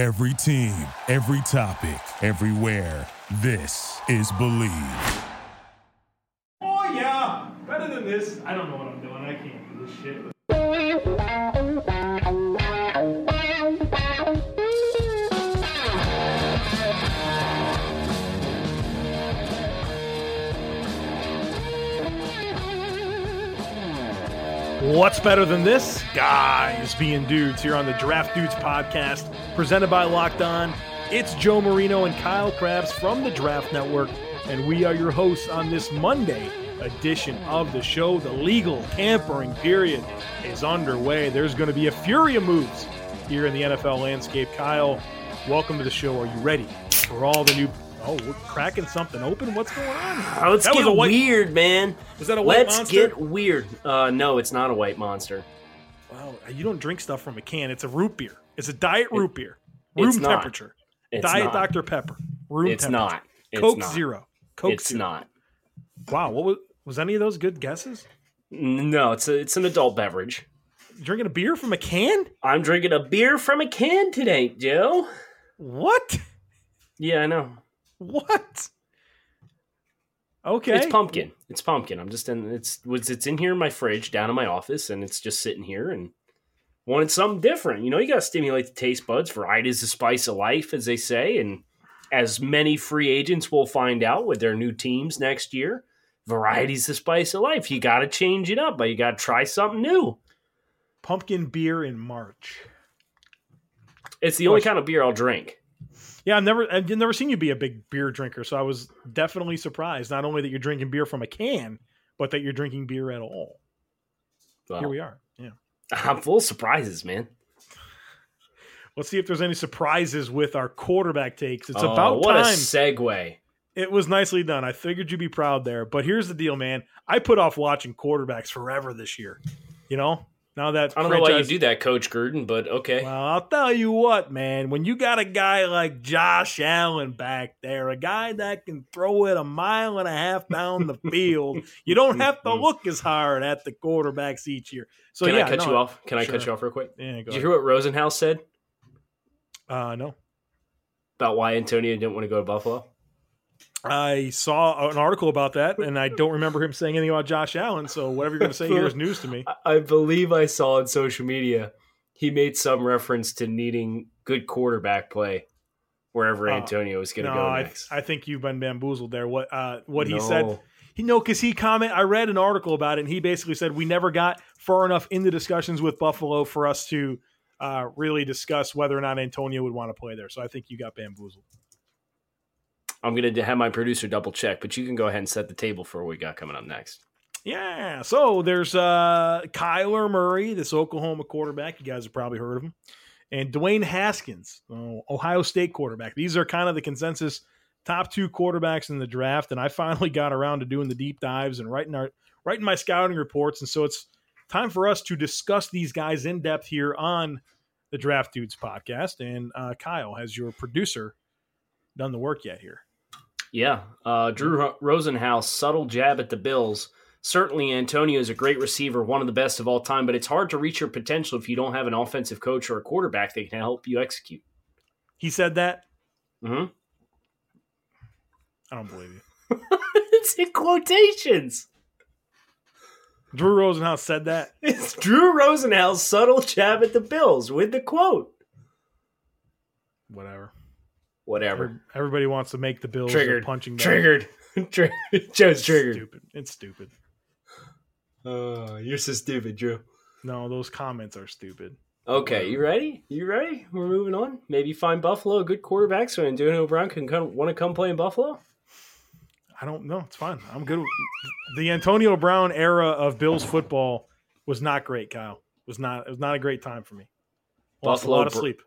Every team, every topic, everywhere. This is Bleav. Oh yeah, better than this. I don't know what I'm doing. I can't do this shit. What's better than this? Guys being dudes here on the Draft Dudes podcast, presented by Locked On. It's Joe Marino and Kyle Crabbs from the Draft Network, and we are your hosts on this Monday edition of the show. The legal tampering period is underway. There's going to be a fury of moves here in the NFL landscape. Kyle, welcome to the show. Are you ready for all the new? Oh, we're cracking something open. What's going on? Oh, let's That was get a white- weird, man. Was that a white monster? Let's get weird. Uh, no, it's not a white monster. Wow, you don't drink stuff from a can. It's a root beer. It's a diet root beer. Room it's not. temperature. It's diet not. Dr. Pepper. Room It's temperature. not. It's Coke not. Zero. Coke it's Zero. not. Wow, what was was any of those good guesses? No, it's a, it's an adult beverage. You drinking a beer from a can? I'm drinking a beer from a can today, Joe. What? Yeah, I know. What? Okay. It's pumpkin. It's pumpkin. I'm just in. It's was it's in here in my fridge down in my office, and it's just sitting here and wanted something different. You know, you got to stimulate the taste buds. Variety is the spice of life, as they say, and as many free agents will find out with their new teams next year. Variety's the spice of life. You got to change it up, but you got to try something new. Pumpkin beer in March. It's the only kind of beer I'll drink. Yeah, I've never I've never seen you be a big beer drinker, so I was definitely surprised not only that you're drinking beer from a can, but that you're drinking beer at all. Here we are. Yeah. I'm full of surprises, man. Let's see if there's any surprises with our quarterback takes. It's Oh, about what time. a segue. It was nicely done. I figured you'd be proud there. But here's the deal, man. I put off watching quarterbacks forever this year. You know, now that I don't know why you do that, Coach Gruden, but okay. Well, I'll tell you what, man. When you got a guy like Josh Allen back there, a guy that can throw it a mile and a half down the field, you don't have to look as hard at the quarterbacks each year. So Can yeah, I cut no, you off? Can I cut you off real quick? Yeah, go Did you ahead. hear what Rosenhaus said Uh, no. about why Antonio didn't want to go to Buffalo? I saw an article about that, and I don't remember him saying anything about Josh Allen. So whatever you're going to say here is news to me. I- I believe I saw on social media he made some reference to needing good quarterback play wherever Oh, Antonio is going to No, go I, next. I think you've been bamboozled there. What uh, what he said He no, because he comment. I read an article about it, and he basically said we never got far enough in the discussions with Buffalo for us to uh, really discuss whether or not Antonio would want to play there. So I think you got bamboozled. I'm going to have my producer double check, but you can go ahead and set the table for what we got coming up next. Yeah. So there's uh, Kyler Murray, this Oklahoma quarterback. You guys have probably heard of him, and Dwayne Haskins, oh, Ohio State quarterback. These are kind of the consensus top two quarterbacks in the draft. And I finally got around to doing the deep dives and writing our writing my scouting reports. And so it's time for us to discuss these guys in depth here on the Draft Dudes podcast. And uh, Kyle, has your producer done the work yet here? Yeah, uh, Drew Rosenhaus, subtle jab at the Bills. Certainly, Antonio is a great receiver, one of the best of all time, but it's hard to reach your potential if you don't have an offensive coach or a quarterback that can help you execute. He said that. hmm I don't believe you. it's in quotations. Drew Rosenhaus said that. It's Drew Rosenhaus' subtle jab at the Bills with the quote. Whatever. Whatever. Everybody wants to make the Bills Triggered. punching bag. Triggered. Triggered. Joe's triggered. Stupid. It's stupid. Uh, oh, you're so stupid, Drew. No, those comments are stupid. Okay, you ready? You ready? We're moving on. Maybe find Buffalo a good quarterback so Antonio Brown can come, want to come play in Buffalo. I don't know. It's fine. I'm good. With, the Antonio Brown era of Bills football was not great. Kyle was not. It was not a great time for me. Lost Buffalo a lot of sleep.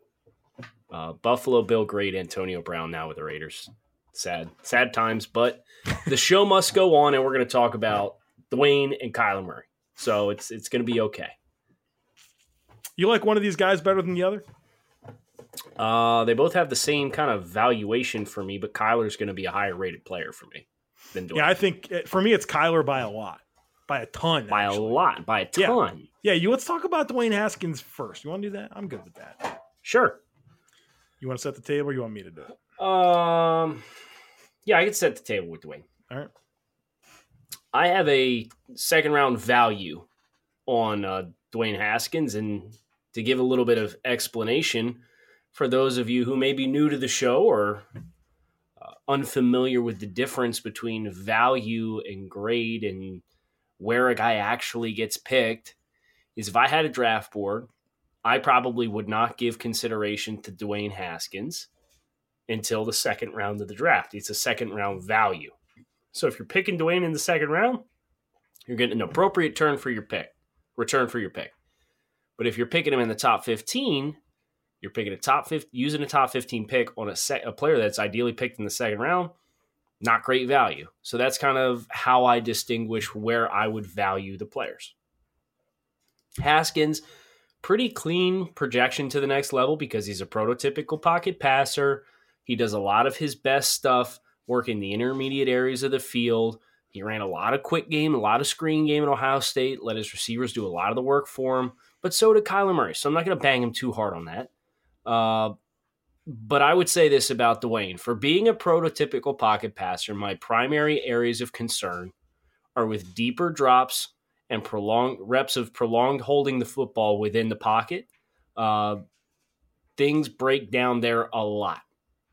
Uh, Buffalo Bill great Antonio Brown now with the Raiders. Sad, sad times, but the show must go on, and we're going to talk about Dwayne and Kyler Murray. So it's it's going to be okay. You like one of these guys better than the other? Uh, they both have the same kind of valuation for me, but Kyler's going to be a higher rated player for me than Dwayne Yeah, I think uh, for me it's Kyler by a lot, by a ton. by a lot, by a Yeah. ton. Yeah, you let's talk about Dwayne Haskins first. You want to do that? I'm good with that. Sure. You want to set the table or you want me to do it? Um, yeah, I could set the table with Dwayne. All right. I have a second round value on uh, Dwayne Haskins, and to give a little bit of explanation for those of you who may be new to the show or uh, unfamiliar with the difference between value and grade and where a guy actually gets picked, is if I had a draft board, I probably would not give consideration to Dwayne Haskins until the second round of the draft. It's a second round value. So if you're picking Dwayne in the second round, you're getting an appropriate turn for your pick, return for your pick. But if you're picking him in the top 15, you're picking a top 50, using a top 15 pick on a, set, a player that's ideally picked in the second round, not great value. So that's kind of how I distinguish where I would value the players. Haskins, pretty clean projection to the next level because he's a prototypical pocket passer. He does a lot of his best stuff working the intermediate areas of the field. He ran a lot of quick game, a lot of screen game at Ohio State, let his receivers do a lot of the work for him, but so did Kyler Murray. So I'm not going to bang him too hard on that. Uh, but I would say this about Dwayne for being a prototypical pocket passer, my primary areas of concern are with deeper drops and prolonged reps of prolonged holding the football within the pocket. Uh, things break down there a lot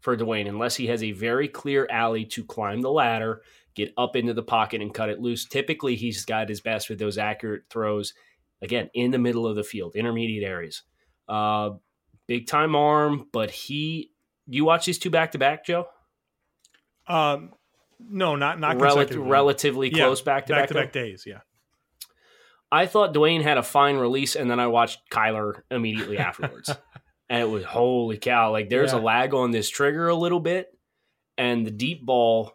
for Dwayne unless he has a very clear alley to climb the ladder, get up into the pocket, and cut it loose. Typically, he's got his best with those accurate throws, again, in the middle of the field, intermediate areas. Uh, big time arm, but he. You watch these two back to back, Joe? Um, no, not not Rel- consecutively. relatively Yeah, close back to back. back to back days. Yeah. I thought Dwayne had a fine release, and then I watched Kyler immediately afterwards. and it was holy cow. Like there's a lag on this trigger a little bit. And the deep ball,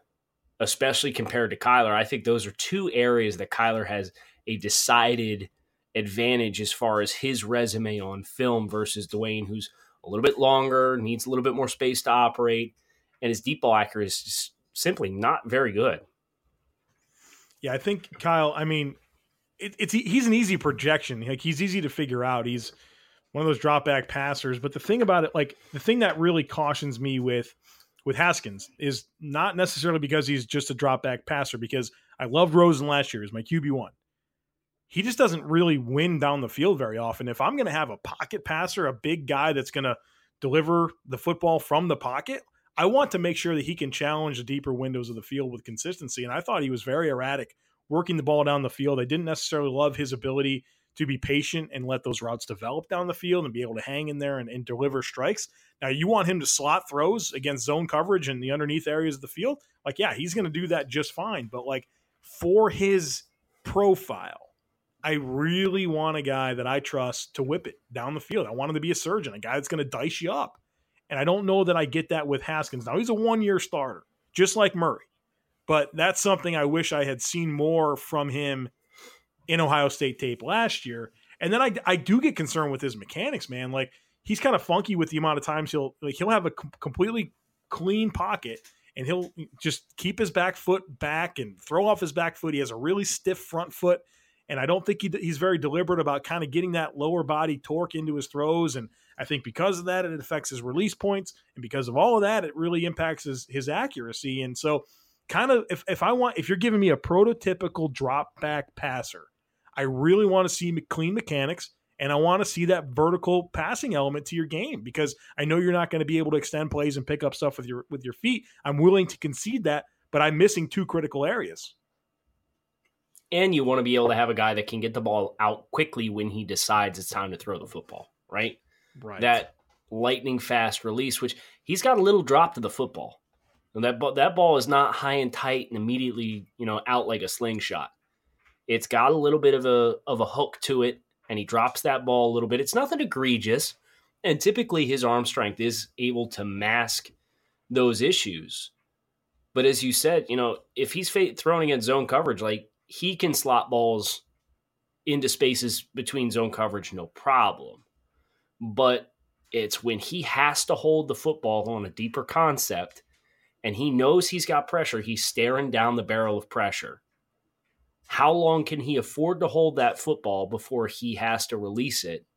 especially compared to Kyler, I think those are two areas that Kyler has a decided advantage as far as his resume on film versus Dwayne, who's a little bit longer, needs a little bit more space to operate, and his deep ball accuracy is simply not very good. Yeah, I think Kyle. I mean, it, it's he's an easy projection. Like he's easy to figure out. He's one of those drop back passers. But the thing about it, like the thing that really cautions me with with Haskins is not necessarily because he's just a drop back passer. Because I loved Rosen last year as my QB one. He just doesn't really win down the field very often. If I'm going to have a pocket passer, a big guy that's going to deliver the football from the pocket, I want to make sure that he can challenge the deeper windows of the field with consistency. And I thought he was very erratic working the ball down the field. I didn't necessarily love his ability to be patient and let those routes develop down the field and be able to hang in there and, and deliver strikes. Now, you want him to slot throws against zone coverage in the underneath areas of the field. Like, yeah, he's going to do that just fine. But, like, for his profile, I really want a guy that I trust to whip it down the field. I want him to be a surgeon, a guy that's going to dice you up. And I don't know that I get that with Haskins. Now, he's a one year starter, just like Murray. But that's something I wish I had seen more from him in Ohio State tape last year. And then I, I do get concerned with his mechanics, man. Like he's kind of funky with the amount of times he'll like he'll have a com- completely clean pocket and he'll just keep his back foot back and throw off his back foot. He has a really stiff front foot, and I don't think he, he's very deliberate about kind of getting that lower body torque into his throws. And I think because of that, it affects his release points, and because of all of that, it really impacts his his accuracy. And so, kind of if if I want if you're giving me a prototypical drop back passer, I really want to see clean mechanics. And I want to see that vertical passing element to your game because I know you're not going to be able to extend plays and pick up stuff with your with your feet. I'm willing to concede that, but I'm missing two critical areas. And you want to be able to have a guy that can get the ball out quickly when he decides it's time to throw the football, right? Right. That lightning fast release, which he's got a little drop to the football. And that ball, that ball is not high and tight and immediately, you know, out like a slingshot. It's got a little bit of a of a hook to it, and he drops that ball a little bit. It's nothing egregious, and typically his arm strength is able to mask those issues. But as you said, you know, if he's thrown against zone coverage, like he can slot balls into spaces between zone coverage, no problem. But it's when he has to hold the football on a deeper concept and he knows he's got pressure, he's staring down the barrel of pressure. How long can he afford to hold that football before he has to release it?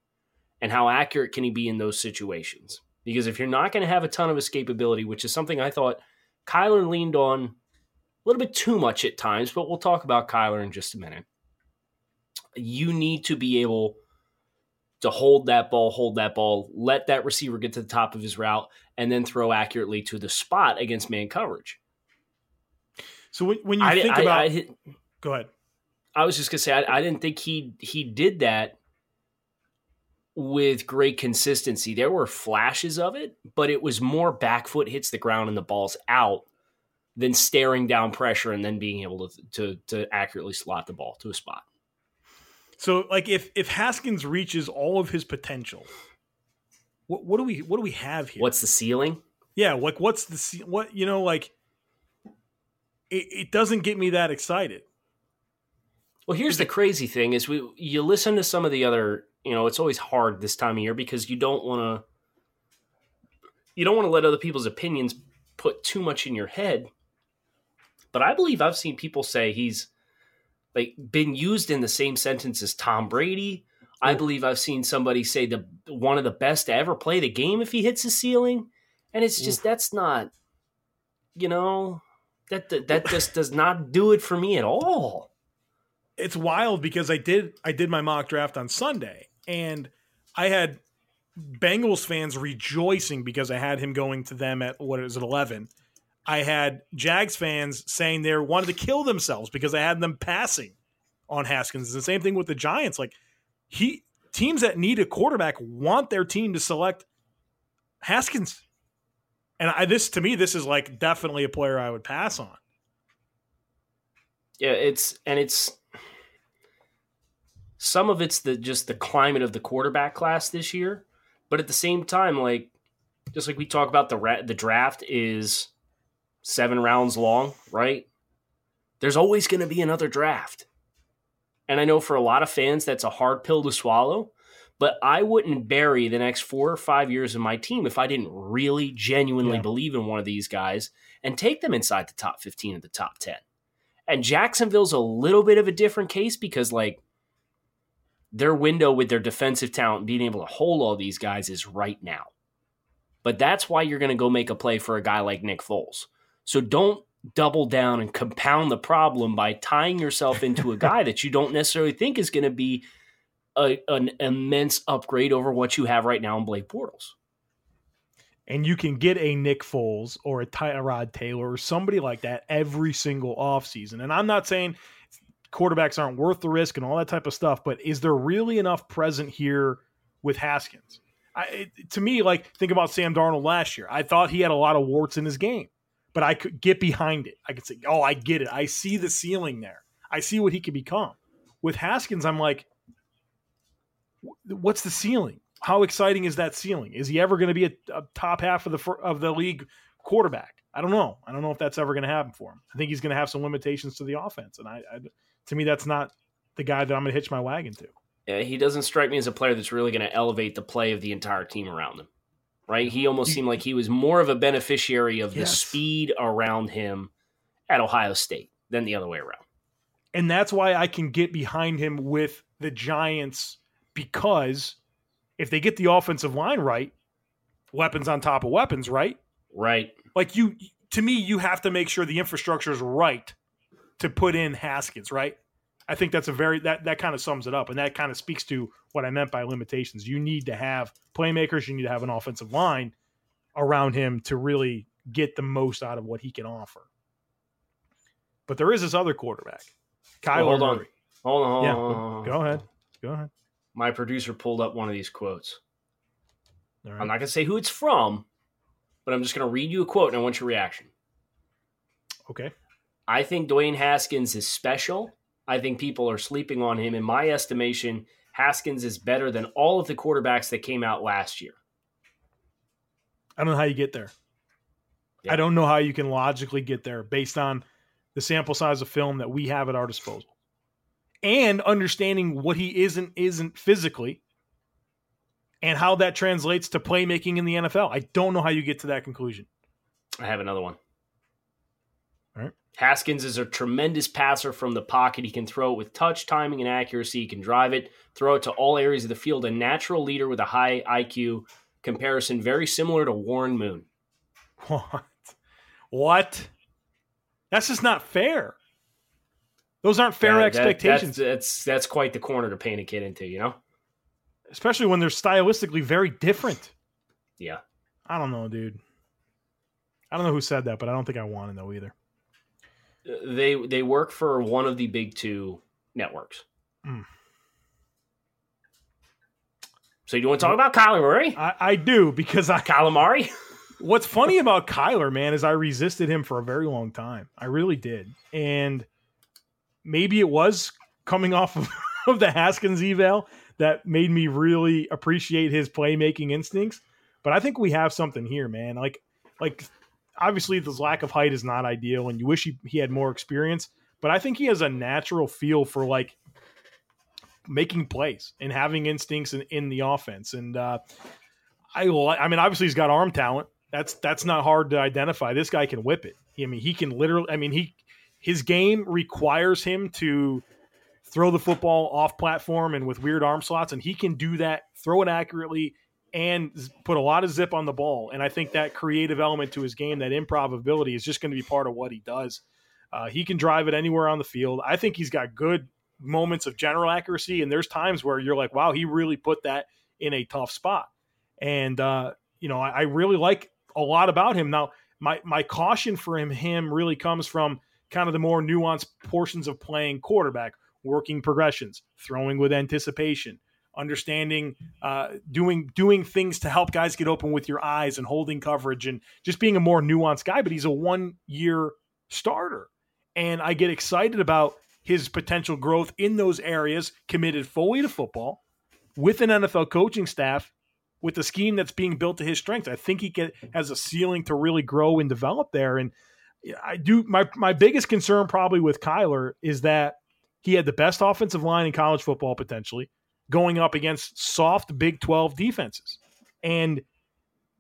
And how accurate can he be in those situations? Because if you're not going to have a ton of escapability, which is something I thought Kyler leaned on a little bit too much at times, but we'll talk about Kyler in just a minute. You need to be able to hold that ball, hold that ball, let that receiver get to the top of his route, and then throw accurately to the spot against man coverage. So when, when you I, think I- about, I- go ahead. I was just gonna say I, I didn't think he he did that with great consistency. There were flashes of it, but it was more back foot hits the ground and the ball's out than staring down pressure and then being able to to, to accurately slot the ball to a spot. So like if if Haskins reaches all of his potential, what what do we what do we have here? What's the ceiling? yeah, like what's the ce- what you know like it, it doesn't get me that excited. Well, here's the crazy thing: is we you listen to some of the other. You know, it's always hard this time of year because you don't want to. You don't want to let other people's opinions put too much in your head. But I believe I've seen people say he's like been used in the same sentence as Tom Brady. I believe I've seen somebody say the one of the best to ever play the game if he hits the ceiling, and it's just that's not, you know, that that, that just does not do it for me at all. it's wild because I did I did my mock draft on Sunday and I had Bengals fans rejoicing because I had him going to them at what is it eleven. I had Jags fans saying they wanted to kill themselves because I had them passing on Haskins. The same thing with the Giants. Like he teams that need a quarterback want their team to select Haskins. And I, this to me, this is like definitely a player I would pass on. Yeah, it's and it's some of it's the just the climate of the quarterback class this year, but at the same time, like just like we talk about the ra- the draft is seven rounds long, right? There's always going to be another draft, and I know for a lot of fans that's a hard pill to swallow. But I wouldn't bury the next four or five years of my team if I didn't really genuinely Yeah. believe in one of these guys and take them inside the top 15 of the top 10. And Jacksonville's a little bit of a different case because, like, their window with their defensive talent being able to hold all these guys is right now. But that's why you're going to go make a play for a guy like Nick Foles. So don't double down and compound the problem by tying yourself into a guy that you don't necessarily think is going to be a, an immense upgrade over what you have right now in Blake Bortles. and you can get a Nick Foles or a Tyrod Taylor or somebody like that every single offseason. And I'm not saying quarterbacks aren't worth the risk and all that type of stuff, but is there really enough present here with Haskins? I, it, to me, like think about Sam Darnold last year. I thought he had a lot of warts in his game, but I could get behind it. I could say, "Oh, I get it. I see the ceiling there. I see what he could become." With Haskins, I'm like, "What's the ceiling? How exciting is that ceiling? Is he ever going to be a, a top half of the of the league quarterback? I don't know. I don't know if that's ever going to happen for him. I think he's going to have some limitations to the offense, and I, I to me, that's not the guy that I'm going to hitch my wagon to. Yeah, he doesn't strike me as a player that's really going to elevate the play of the entire team around him. Right? He almost seemed like he was more of a beneficiary of the Yes. speed around him at Ohio State than the other way around. and that's why I can get behind him with the Giants because if they get the offensive line right, weapons on top of weapons, right? Right. Like you, to me, you have to make sure the infrastructure is right to put in Haskins, right? I think that's a very that that kind of sums it up, and that kind of speaks to what I meant by limitations. You need to have playmakers. You need to have an offensive line around him to really get the most out of what he can offer. But there is this other quarterback, Kyler hold on. Murray. Hold on. Hold Yeah, on, go ahead. Go ahead. My producer pulled up one of these quotes. All I'm not going to say who it's from, but I'm just going to read you a quote and I want your reaction. Okay. I think Dwayne Haskins is special. I think people are sleeping on him. In my estimation, Haskins is better than all of the quarterbacks that came out last year. I don't know how you get there. Yeah. I don't know how you can logically get there based on the sample size of film that we have at our disposal. And understanding what he isn't isn't physically and how that translates to playmaking in the NFL. I don't know how you get to that conclusion. I have another one. Haskins is a tremendous passer from the pocket. He can throw it with touch, timing, and accuracy. He can drive it, throw it to all areas of the field. A natural leader with a high IQ, comparison very similar to Warren Moon. What? What? That's just not fair. Those aren't fair that- expectations, that's, that's that's quite the corner to paint a kid into, you know? especially when they're stylistically very different. Yeah. I don't know, dude. I don't know who said that, but I don't think I want to know either. They they work for one of the big two networks. Mm. So you want to talk about Kyler Murray? I, I do because I. Calamari? What's funny about Kyler, man, is I resisted him for a very long time. I really did, and maybe it was coming off of, of the Haskins eval that made me really appreciate his playmaking instincts. But I think we have something here, man. Like, like obviously, this lack of height is not ideal, and you wish he, he had more experience. But I think he has a natural feel for like making plays and having instincts in, in the offense. And uh, I, I mean, obviously, he's got arm talent. That's that's not hard to identify. This guy can whip it. I mean, he can literally. I mean, he his game requires him to throw the football off platform and with weird arm slots, and he can do that, throw it accurately, and put a lot of zip on the ball. And I think that creative element to his game, that improv ability, is just going to be part of what he does. Uh, he can drive it anywhere on the field. I think he's got good moments of general accuracy, and there's times where you're like, wow, he really put that in a tough spot. And uh, you know, I, I really like a lot about him. Now, my my caution for him him really comes from kind of the more nuanced portions of playing quarterback, working progressions, throwing with anticipation, understanding, uh, doing doing things to help guys get open with your eyes and holding coverage, and just being a more nuanced guy. But he's a one year starter, and I get excited about his potential growth in those areas. Committed fully to football with an NFL coaching staff with the scheme that's being built to his strengths. I think he can, has a ceiling to really grow and develop there. And I do my my biggest concern probably with Kyler is that he had the best offensive line in college football potentially going up against soft Big 12 defenses. And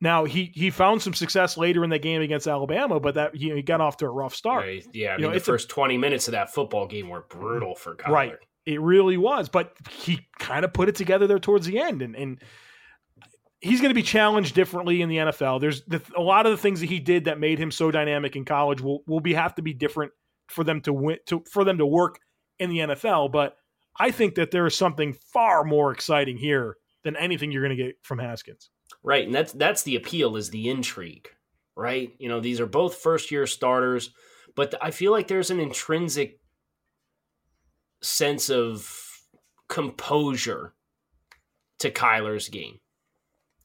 now he he found some success later in the game against Alabama, but that he, he got off to a rough start. Right. Yeah, I You mean know, the it's a- first 20 minutes of that football game were brutal for Kyler. Right. It really was, but he kind of put it together there towards the end, and and he's going to be challenged differently in the NFL. There's the, a lot of the things that he did that made him so dynamic in college will will be have to be different for them to win to for them to work in the NFL. But I think that there is something far more exciting here than anything you're going to get from Haskins. Right, and that's that's the appeal is the intrigue, right? You know, these are both first year starters, but I feel like there's an intrinsic sense of composure to Kyler's game.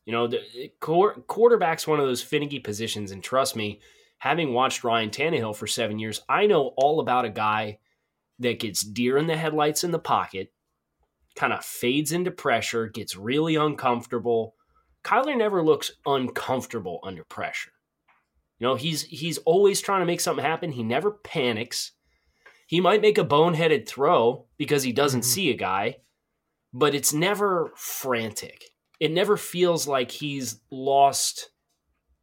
You know, the quar- quarterback's one of those finicky positions, and trust me, having watched Ryan Tannehill for seven years, I know all about a guy that gets deer in the headlights in the pocket, kind of fades into pressure, gets really uncomfortable. Kyler never looks uncomfortable under pressure. You know, he's he's always trying to make something happen. He never panics. He might make a boneheaded throw because he doesn't Mhm. see a guy, but it's never frantic. It never feels like he's lost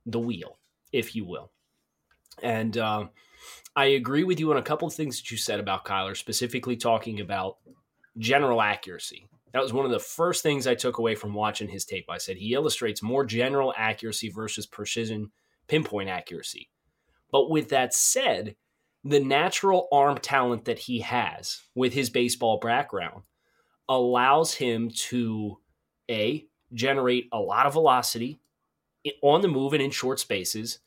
the wheel, if you will. And uh, I agree with you on a couple of things that you said about Kyler, specifically talking about general accuracy. That was one of the first things I took away from watching his tape. I said he illustrates more general accuracy versus precision pinpoint accuracy. But with that said, the natural arm talent that he has with his baseball background allows him to A, generate a lot of velocity on the move and in short spaces,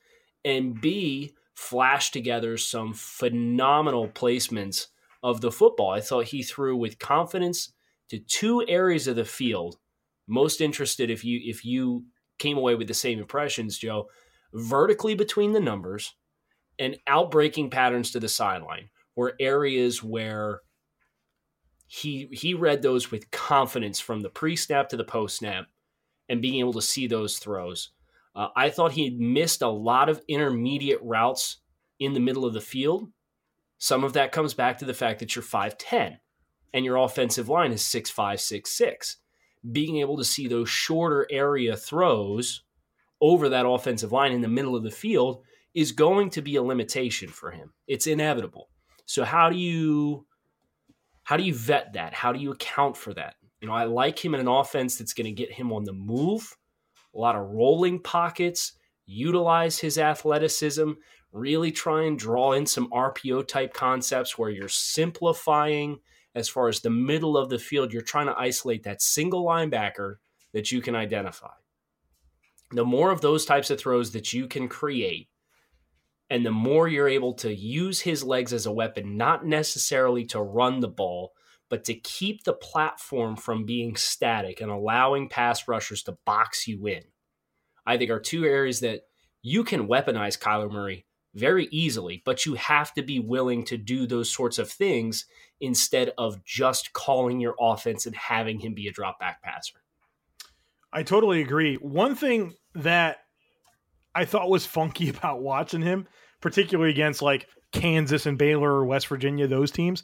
and B, flash together some phenomenal placements of the football. I thought he threw with confidence to two areas of the field. Most interested if you if you came away with the same impressions, Joe, vertically between the numbers and outbreaking patterns to the sideline were areas where he he read those with confidence from the pre-snap to the post-snap and being able to see those throws. Uh, I thought he missed a lot of intermediate routes in the middle of the field. Some of that comes back to the fact that you're 5'10 and your offensive line is 6'5, 6'6. Being able to see those shorter area throws over that offensive line in the middle of the field is going to be a limitation for him. It's inevitable. So how do you how do you vet that? How do you account for that? You know, I like him in an offense that's going to get him on the move a lot of rolling pockets, utilize his athleticism, really try and draw in some RPO type concepts where you're simplifying as far as the middle of the field. You're trying to isolate that single linebacker that you can identify. The more of those types of throws that you can create, and the more you're able to use his legs as a weapon, not necessarily to run the ball, but to keep the platform from being static and allowing pass rushers to box you in. I think are two areas that you can weaponize Kyler Murray very easily, but you have to be willing to do those sorts of things instead of just calling your offense and having him be a drop back passer. I totally agree. One thing that I thought was funky about watching him, particularly against like Kansas and Baylor or West Virginia, those teams,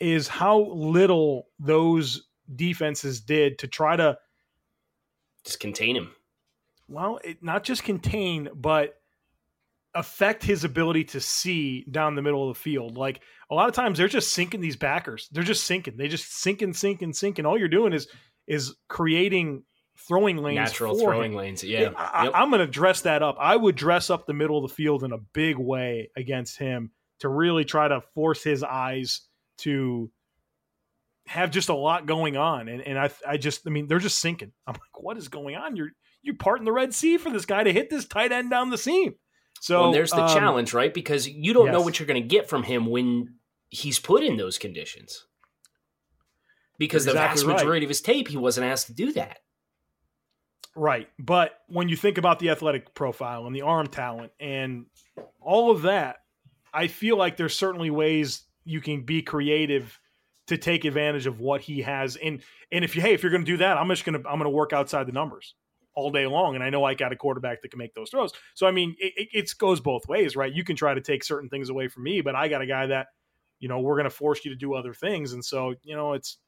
is how little those defenses did to try to just contain him. Well, it, not just contain, but affect his ability to see down the middle of the field. Like a lot of times they're just sinking these backers. They're just sinking. They just sink and sink and sink. And all you're doing is is creating throwing lanes. Natural throwing him. lanes. Yeah. I, yep. I'm going to dress that up. I would dress up the middle of the field in a big way against him to really try to force his eyes to have just a lot going on. And, and I, I just, I mean, they're just sinking. I'm like, what is going on? You're, you're parting the Red Sea for this guy to hit this tight end down the seam. So well, there's the um, challenge, right? Because you don't yes. know what you're going to get from him when he's put in those conditions. Because the vast majority right. of his tape, he wasn't asked to do that. Right. But when you think about the athletic profile and the arm talent and all of that, I feel like there's certainly ways you can be creative to take advantage of what he has. And and if you hey, if you're going to do that, I'm just going to I'm going to work outside the numbers all day long. And I know I got a quarterback that can make those throws. So I mean, it, it goes both ways, right? You can try to take certain things away from me, but I got a guy that you know we're going to force you to do other things. And so you know, it's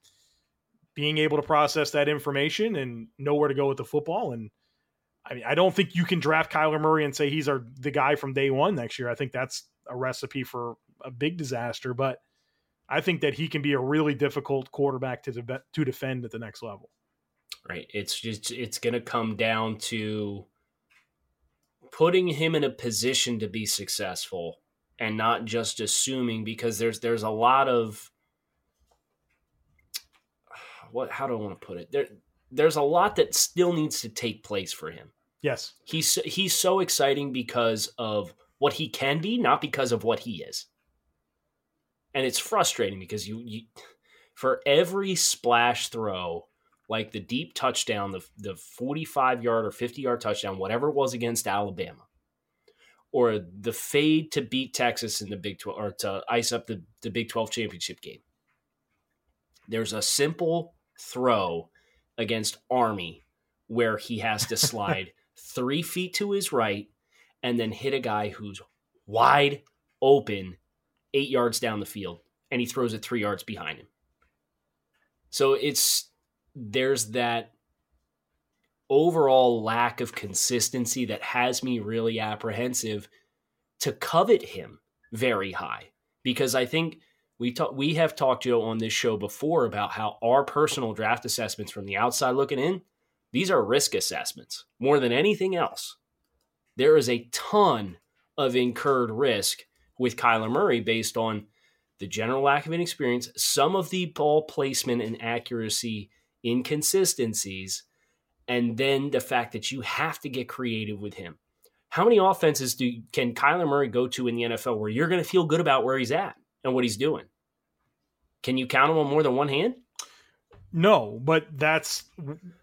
being able to process that information and know where to go with the football. And I mean, I don't think you can draft Kyler Murray and say he's our the guy from day one next year. I think that's a recipe for a big disaster. But I think that he can be a really difficult quarterback to de- to defend at the next level. Right. It's just it's going to come down to putting him in a position to be successful and not just assuming because there's there's a lot of what how do I want to put it? There there's a lot that still needs to take place for him. Yes. He's he's so exciting because of what he can be, not because of what he is. And it's frustrating because you, you for every splash throw, like the deep touchdown, the the 45 yard or 50 yard touchdown, whatever it was against Alabama, or the fade to beat Texas in the Big 12 or to ice up the, the Big 12 championship game. There's a simple throw against Army where he has to slide three feet to his right and then hit a guy who's wide open eight yards down the field and he throws it three yards behind him. So it's there's that overall lack of consistency that has me really apprehensive to covet him very high because I think we talk, we have talked Joe on this show before about how our personal draft assessments from the outside looking in, these are risk assessments more than anything else. There is a ton of incurred risk with Kyler Murray based on the general lack of inexperience, some of the ball placement and accuracy inconsistencies, and then the fact that you have to get creative with him. How many offenses do can Kyler Murray go to in the NFL where you're going to feel good about where he's at? and what he's doing. Can you count him on more than one hand? No, but that's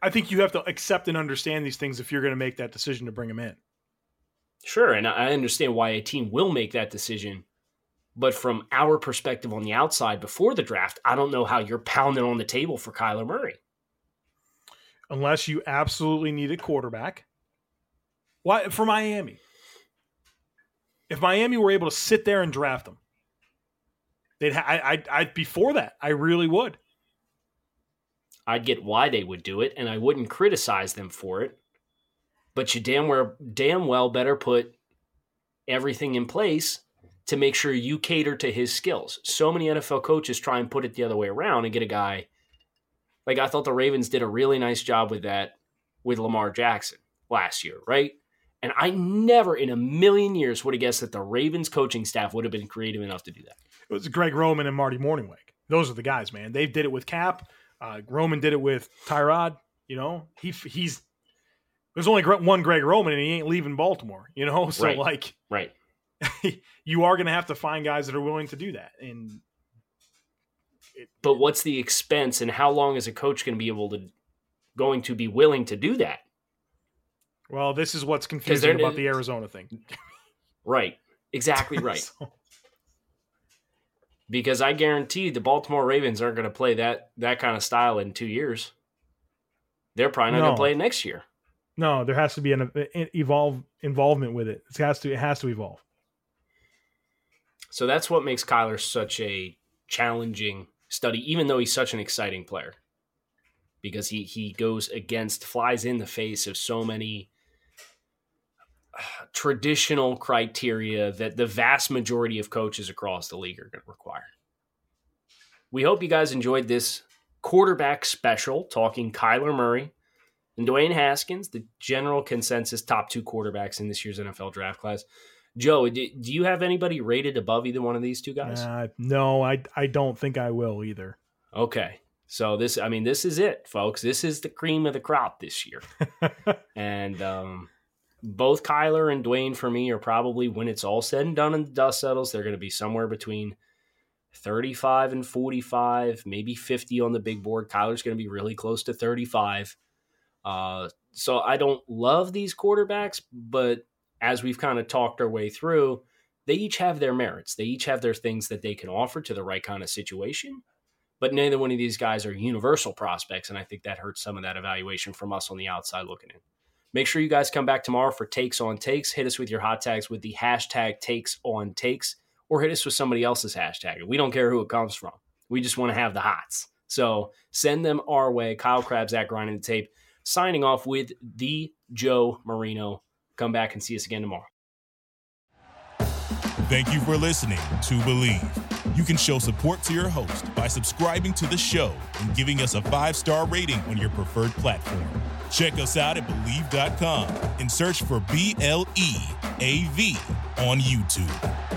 I think you have to accept and understand these things if you're going to make that decision to bring him in. Sure, and I understand why a team will make that decision. But from our perspective on the outside before the draft, I don't know how you're pounding on the table for Kyler Murray. Unless you absolutely need a quarterback. Why for Miami? If Miami were able to sit there and draft them, They'd ha- I, I I before that I really would. I'd get why they would do it, and I wouldn't criticize them for it. But you damn well damn well better put everything in place to make sure you cater to his skills. So many NFL coaches try and put it the other way around and get a guy like I thought the Ravens did a really nice job with that with Lamar Jackson. last year, right? And I never in a million years would have guessed that the Ravens coaching staff would have been creative enough to do that. It was Greg Roman and Marty Mornhinweg. Those are the guys, man. They did it with Cap. Uh, Roman did it with Tyrod. You know, he he's there's only one Greg Roman, and he ain't leaving Baltimore. You know, so Right. like, Right. you are going to have to find guys that are willing to do that. And But what's the expense and how long is a coach going to be able to going to be willing to do that? well, this is what's confusing about the Arizona thing. Right. Exactly right. So, because I guarantee the Baltimore Ravens aren't going to play that that kind of style in 2 years. They're probably not going to play it next year. No, there has to be an, an evolve involvement with it. It has to. It has to evolve. So that's what makes Kyler such a challenging study, even though he's such an exciting player. Because he he goes against, flies in the face of so many uh, traditional criteria that the vast majority of coaches across the league are going to require. We hope you guys enjoyed this quarterback special talking Kyler Murray and Dwayne Haskins, the general consensus top two quarterbacks in this year's NFL draft class. Joe, do, do you have anybody rated above either one of these two guys? Uh, no, I I don't think I will either. Okay. So this I mean this is it, folks. This is the cream of the crop this year. and um both Kyler and Dwayne for me are probably when it's all said and done and the dust settles, they're going to be somewhere between 35 and 45, maybe 50 on the big board. Kyler's going to be really close to 35. Uh, so I don't love these quarterbacks, but as we've kind of talked our way through, they each have their merits. They each have their things that they can offer to the right kind of situation. But neither one of these guys are universal prospects, and I think that hurts some of that evaluation from us on the outside looking in. Make sure you guys come back tomorrow for takes on takes. Hit us with your hot tags with the hashtag takes on takes, or hit us with somebody else's hashtag. We don't care who it comes from. We just want to have the hots. So send them our way. Kyle Crabbs at Grinding the Tape, signing off with the Joe Marino. Come back and see us again tomorrow. Thank you for listening to Bleav. You can show support to your host by subscribing to the show and giving us a five star rating on your preferred platform. Check us out at Bleav.com and search for B L E A V on YouTube.